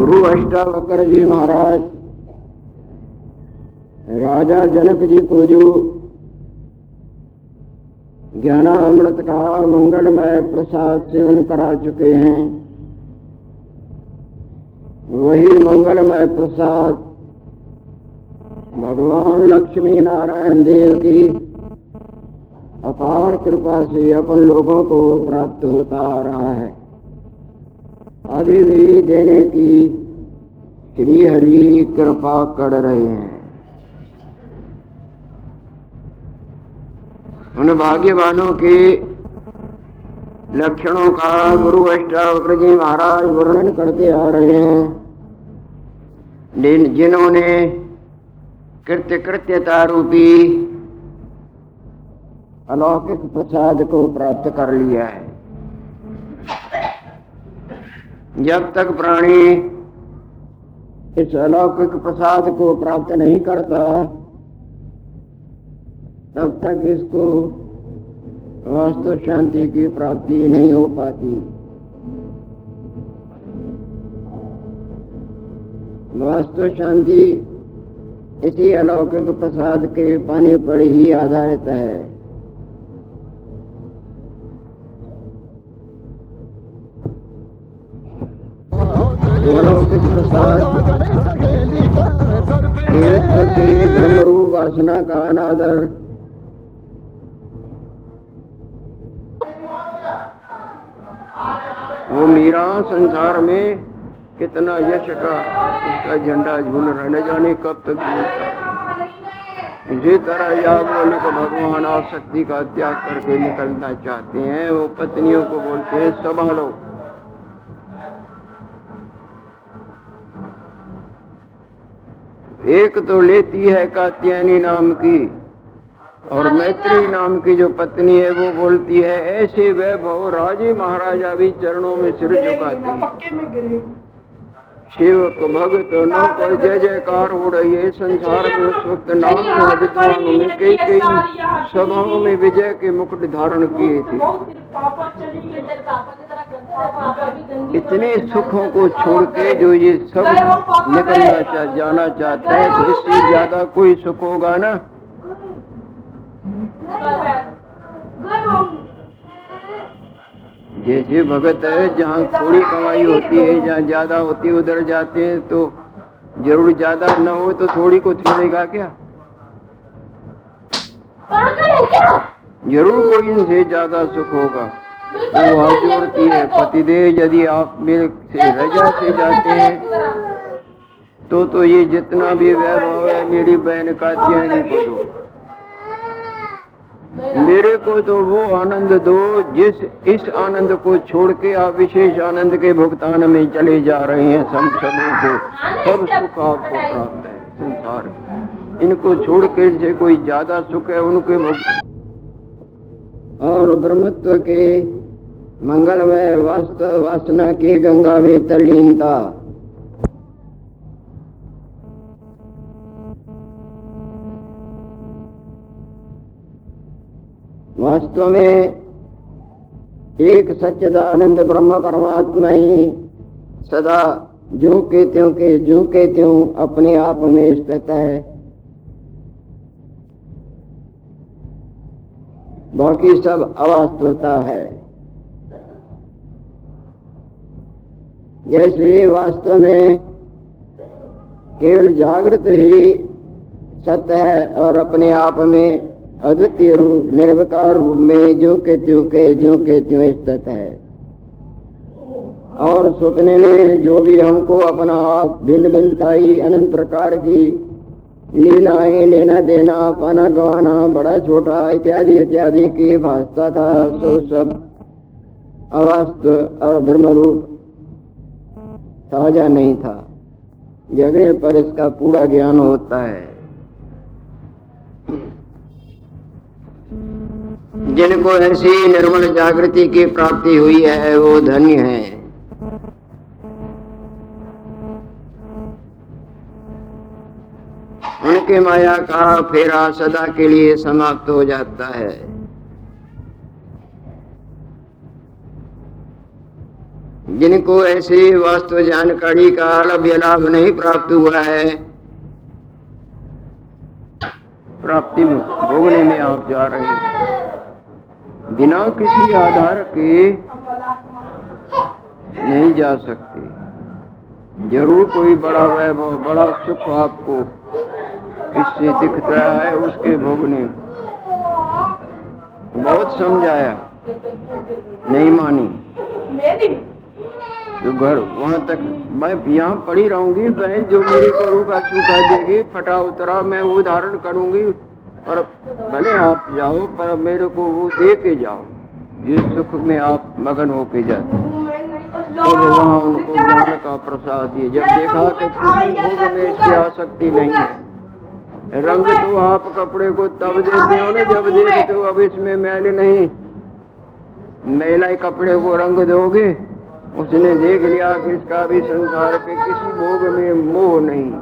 गुरु अष्टावकर जी महाराज। राजा जनक जी को जो ज्ञानामृत का मंगलमय प्रसाद सेवन करा चुके हैं। वही मंगलमय प्रसाद भगवान लक्ष्मी नारायण देव की अपार कृपा से अपन लोगों को प्राप्त होता आ रहा है। अभी भी देने की श्री हरि कृपा कर रहे हैं। उन भाग्यवानों के लक्षणों का गुरु अष्टावक्र जी महाराज वर्णन करते आ रहे हैं। जिन्होंने कृत्य कृत्यता रूपी अलौकिक प्रसाद को प्राप्त कर लिया है। जब तक प्राणी इस अलौकिक प्रसाद को प्राप्त नहीं करता, तब तक इसको वास्तु शांति की प्राप्ति नहीं हो पाती। वास्तु शांति इसी अलौकिक प्रसाद के पाने पर ही आधारित है। वासना का अनादर वो मीरा संसार में कितना यश का, उसका झंडा झूल रहा न जाने कब तक इसी तरह याद याग्निक को भगवान आसक्ति का त्याग करके निकलना चाहते हैं, वो पत्नियों को बोलते हैं संभालो एक तो लेती है कात्यायनी नाम की और मैत्री नाम की जो पत्नी है वो बोलती है ऐसे वैभव राजे महाराजा भी चरणों में सिर झुकाते शिव को भगत न कोई जय जयकार हो रही है संसार में उस वक्त नाम विद्वानों में कई कई सभाओं में विजय के मुकुट धारण किए थे। इतने सुखों को छोड़ के जो ये सब निकलना चाह, जाना चाहता है तो इससे ज़्यादा कोई सुख होगा ना? जैसे भगत है, जहाँ थोड़ी कमाई होती है, जहाँ ज़्यादा होती है, उधर जाते हैं तो ज़रूर ज़्यादा न हो तो थोड़ी को छोड़ेगा क्या? ज़रूर कोई इनसे ज़्यादा सुख होगा। वो हाथ जोड़ती है। पतिदेव यदि आप मेरे से रजा से जाते हैं तो तो ये जितना भी वैभव है मेरी बहन का त्यानी को दो मेरे को तो वो आनंद दो जिस इस आनंद को छोड़ के आप विशेष आनंद के भुगतान में चले जा रहे हैं सब सबों को। सब सुख आपको प्राप्त है संसार इनको छोड़ के से कोई ज़्यादा सुख है उनके और ब्रह्मत्व के मंगलमय वास्तव वासना की गंगा में तल्लीनता। वास्तव में एक सच्चिदानंद ब्रह्म परमात्मा ही सदा जो के त्यों के जो के त्यों अपने आप में स्थित है। बाकी सब अवास्तवता है। जैसे वास्तव में केवल जागृत ही सत्य है और अपने आप में अद्वितीय रूप, निर्विकार रूप में जो के त्यों के जो के त्यों स्थित है। और सपने में जो भी हमको अपना आप भिन्न भिन्नताई अनंत प्रकार की लीलाएँ लेना देना, पाना गवाना, बड़ा छोटा इत्यादि इत्यादि की भाषा था, सो सब अवास्तव और ब्रह्म रूप ताज़ा नहीं था। जगह पर इसका पूरा ज्ञान होता है। जिनको ऐसी निर्मल जागृति की प्राप्ति हुई है, वो धन्य है। उनके माया का फेरा सदा के लिए समाप्त हो जाता है। जिनको ऐसे वास्तव जानकारी का लभ्य लाभ नहीं प्राप्त हुआ है। प्राप्ति में भोगने में आप जा रहे हैं। बिना किसी आधार के नहीं जा सकते। ज़रूर कोई बड़ा वैभव, बड़ा सुख आपको इससे दिखता है उसके भोगने। बहुत समझाया, नहीं मानी। तो घर वहाँ तक मैं यहाँ पड़ी रहूँगी बहन जो मेरे को रूखा सूखा देगी फटा उतरा मैं वो धारण करूँगी। और भले आप जाओ पर मेरे को वो दे के जाओ जिस सुख में आप मगन होके जाते तो वहाँ उनको ज्ञान का प्रसाद दिए जब देखा कि किसी भोग में इसकी आसक्ति नहीं है। रंग तो आप कपड़े को तब देते हो ना जब देखते हो अब इसमें मैल नहीं। मेला कपड़े को रंग दोगे उसने देख लिया कि इसका भी संसार के किसी भोग में मोह नहीं।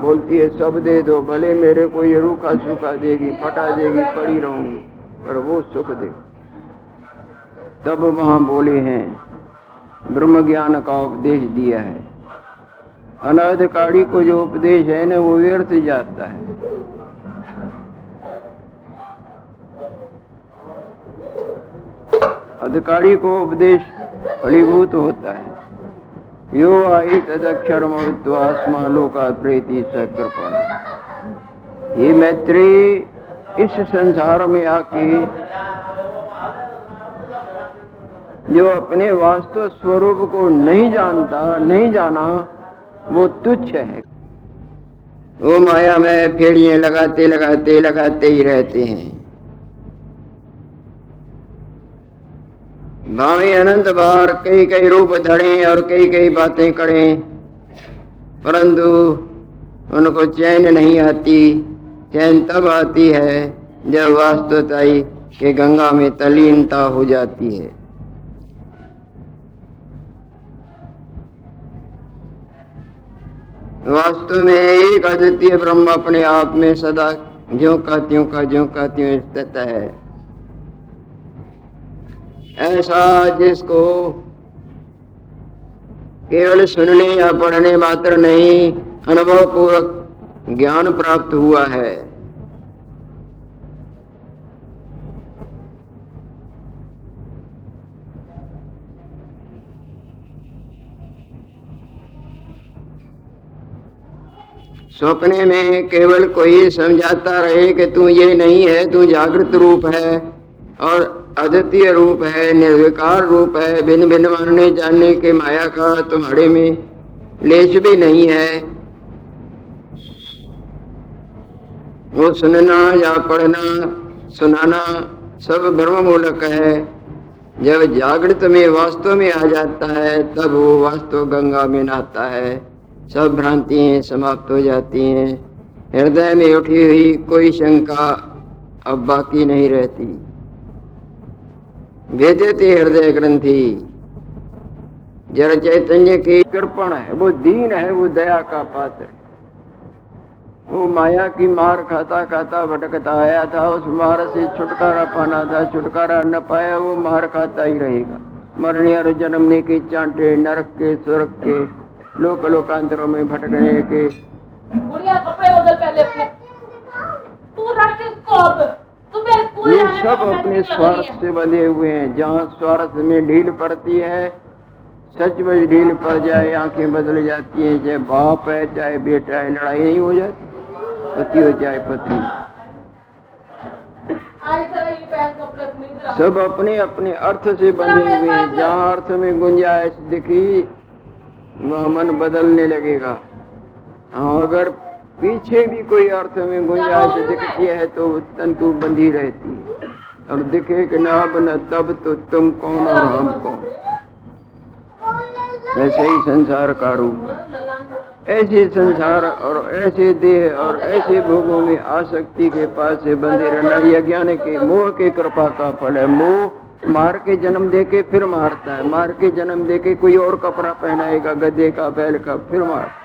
बोलती है, सब दे दो, भले मेरे को ये रूखा सूखा देगी, फटा देगी, पड़ी रहूँगी, पर वो सुख दे। तब वहाँ बोले हैं, ब्रह्म ज्ञान का उपदेश दिया है। अनाधिकारी को जो उपदेश है ना, वो व्यर्थ जाता है। अधिकारी को उपदेश फलीभूत होता है। यो आई तदक्षर आसमा लोका प्रेति सकृपा ये मैत्री इस संसार में आके जो अपने वास्तव स्वरूप को नहीं जानता, नहीं जाना, वो तुच्छ है। वो माया में फेड़िए लगाते लगाते लगाते ही रहते हैं। भावी अनंत बार कई कई रूप धड़े और कई कई बातें करें, परंतु उनको चैन नहीं आती। चैन तब आती है जब वास्तवताई के गंगा में तलीनता हो जाती है। वास्तव में एक अद्वितीय ब्रह्म अपने आप में सदा ज्यो का त्यों का ज्यो का त्यों स्थित है। ऐसा जिसको केवल सुनने या पढ़ने मात्र नहीं अनुभव पूर्वक ज्ञान प्राप्त हुआ है। सपने में केवल कोई समझाता रहे कि तू ये नहीं है, तू जागृत रूप है और अद्वितीय रूप है, निर्विकार रूप है भिन्न भिन्न मानने जानने के माया का तुम्हारे में लेश भी नहीं है। वो सुनना या पढ़ना, सुनाना सब भ्रम मूलक है। जब जागृत में वास्तव में आ जाता है, तब वो वास्तव गंगा में नहाता है। सब भ्रांतियाँ समाप्त हो जाती हैं। हृदय में उठी हुई कोई शंका अब बाकी नहीं रहती। भेदते हृदय ग्रंथि। जड़ चैतन्य की कृपण है, वो दीन है, वो दया का पात्र वो माया की मार खाता खाता भटकता आया था, उस मार से छुटकारा पाना था, छुटकारा न पाया, वो मार खाता ही रहेगा। मरने और जन्मने के चांटे, नरक के, स्वर्ग के, लोक लोकांतरों में भटकने के। तू ये सब अपने स्वार्थ से बंधे हुए हैं। जहाँ स्वार्थ में ढील पड़ती है सचमुच ढील पड़ जाए आँखें बदल जाती हैं चाहे बाप है चाहे बेटा है लड़ाई नहीं हो जाती पति हो चाहे पत्नी। सब अपने अपने अर्थ से बंधे हुए हैं। जहाँ अर्थ में गुंजाइश दिखी वह मन बदलने लगेगा। हाँ अगर पीछे भी कोई अर्थ में गुंजाइश दिखती है तो तंतु बंधी रहती है। और दिखे कि ना बना तब तो तुम कौन और हम कौन? ऐसे ही संसार का रूप ऐसे संसार और ऐसे देह और ऐसे भोगों में आसक्ति के पास से बंधे रहना यह ज्ञान के मोह के कृपा का फल है। मोह मार के जन्म दे के फिर मारता है। मार के जन्म दे के कोई और कपड़ा पहनाएगा गद्दे का बैल का फिर मारता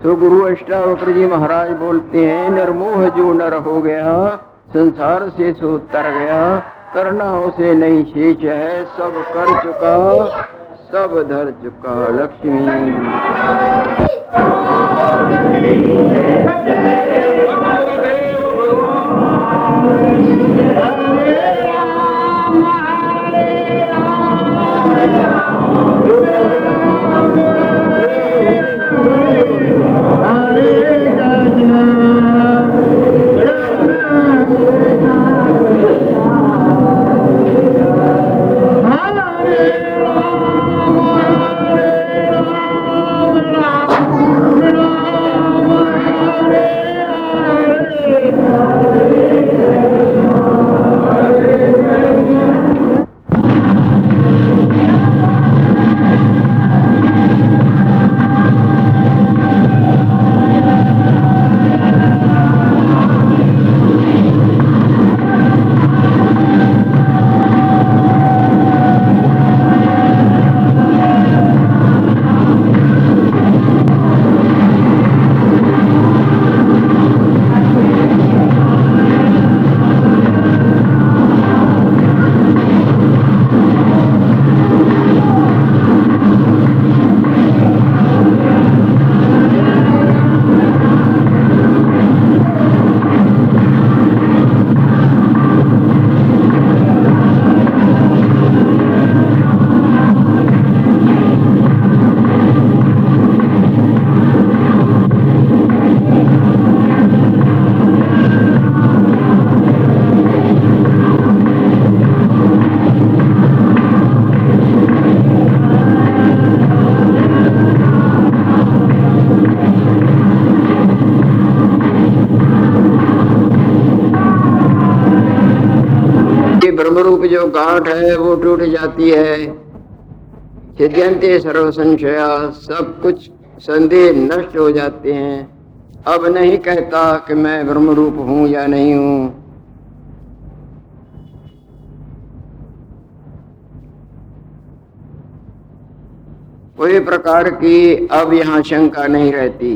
तो गुरु अष्टावक्र जी महाराज बोलते हैं नरमोह जो नर हो गया संसार से सो तर गया करना उसे नहीं शेष है सब कर चुका सब धर चुका लक्ष्मी गांठ है, वो टूट जाती है। सिद्धांत सर्व संशया सब कुछ संदेह नष्ट हो जाते हैं। अब नहीं कहता कि मैं ब्रह्मरूप हूँ या नहीं हूँ। कोई प्रकार की अब यहाँ शंका नहीं रहती।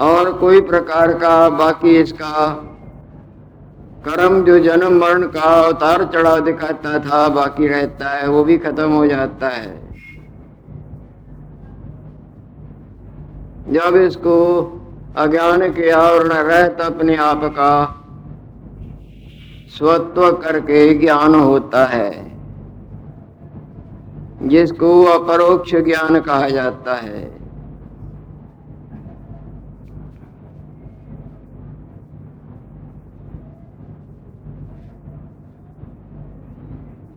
और कोई प्रकार का बाकी इसका कर्म जो जन्म मरण का अवतार चढ़ाव दिखाता था, बाकी रहता है, वो भी खत्म हो जाता है। जब इसको अज्ञान के आवरण रहत अपने आप का स्वत्व करके ज्ञान होता है, जिसको अपरोक्ष ज्ञान कहा जाता है।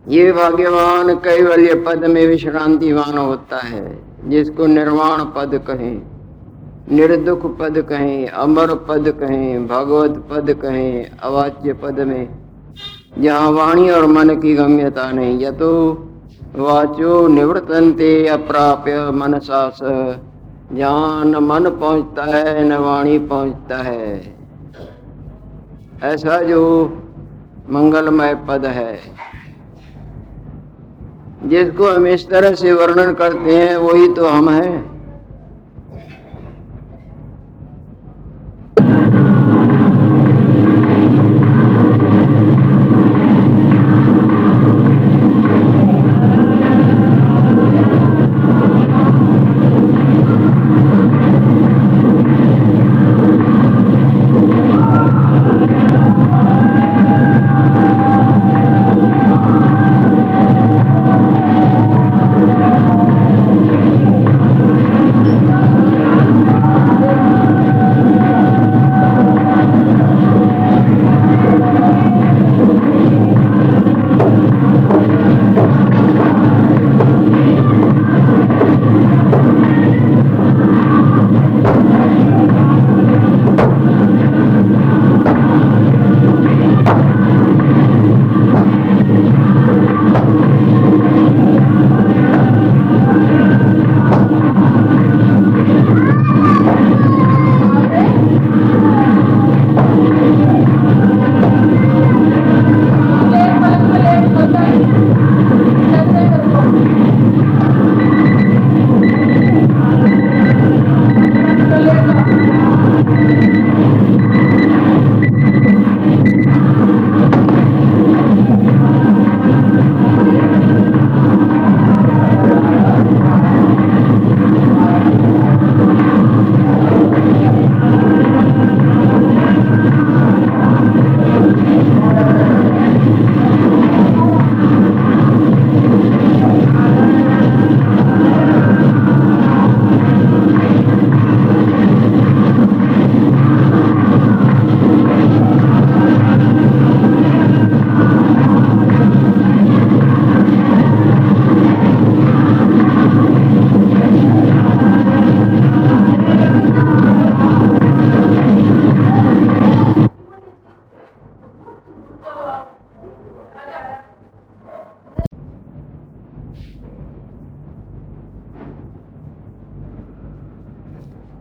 ये भाग्यवान कैवल्य पद में विश्रांतिवान होता है, जिसको निर्वाण पद कहें, निर्दुख पद कहें, अमर पद कहें, भगवत पद कहें, अवाच्य पद में। जहाँ वाणी और मन की गम्यता नहीं, या तो वाचो निवृतंते अप्राप्य मन सास जहाँ न मन पहुँचता है, न वाणी पहुँचता है। ऐसा जो मंगलमय पद है। जिसको हम इस तरह से वर्णन करते हैं वही तो हम हैं।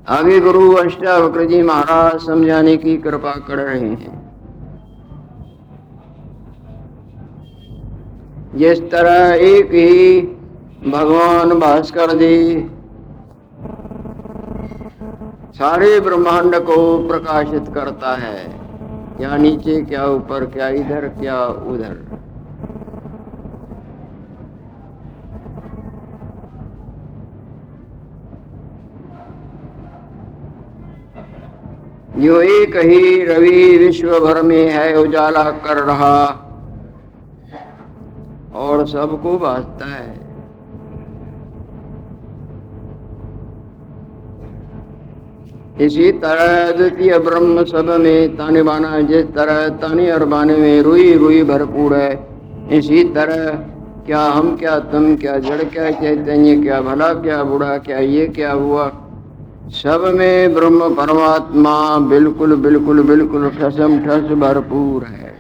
आगे गुरु अष्टावक्र जी महाराज समझाने की कृपा कर रहे हैं। जिस तरह एक ही भगवान भास्कर जी सारे ब्रह्मांड को प्रकाशित करता है, क्या नीचे, क्या ऊपर, क्या इधर, क्या उधर। जो एक ही रवि विश्व भर में है, उजाला कर रहा। और सबको बांटता है। इसी तरह द्वितीय ब्रह्म सब में ताने बाना, जिस तरह ताने और बाने में रुई रुई भरपूर है। इसी तरह क्या हम, क्या तुम, क्या जड़, क्या चैतन्य, क्या भला, क्या बुढ़ा, क्या ये, क्या हुआ सब में ब्रह्म परमात्मा बिल्कुल बिल्कुल बिल्कुल ठसम ठस भरपूर है।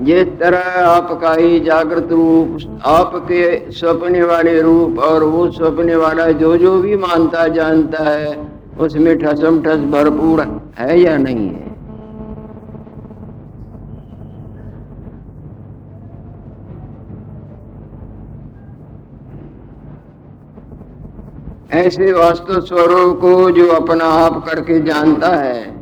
जिस तरह आपका ही जागृत रूप, आपके सपने वाले रूप और वो सपने वाला जो जो भी मानता, जानता है, उसमें ठसम ठस भरपूर है या नहीं है? ऐसे वास्तु स्वरूप को जो अपना आप करके जानता है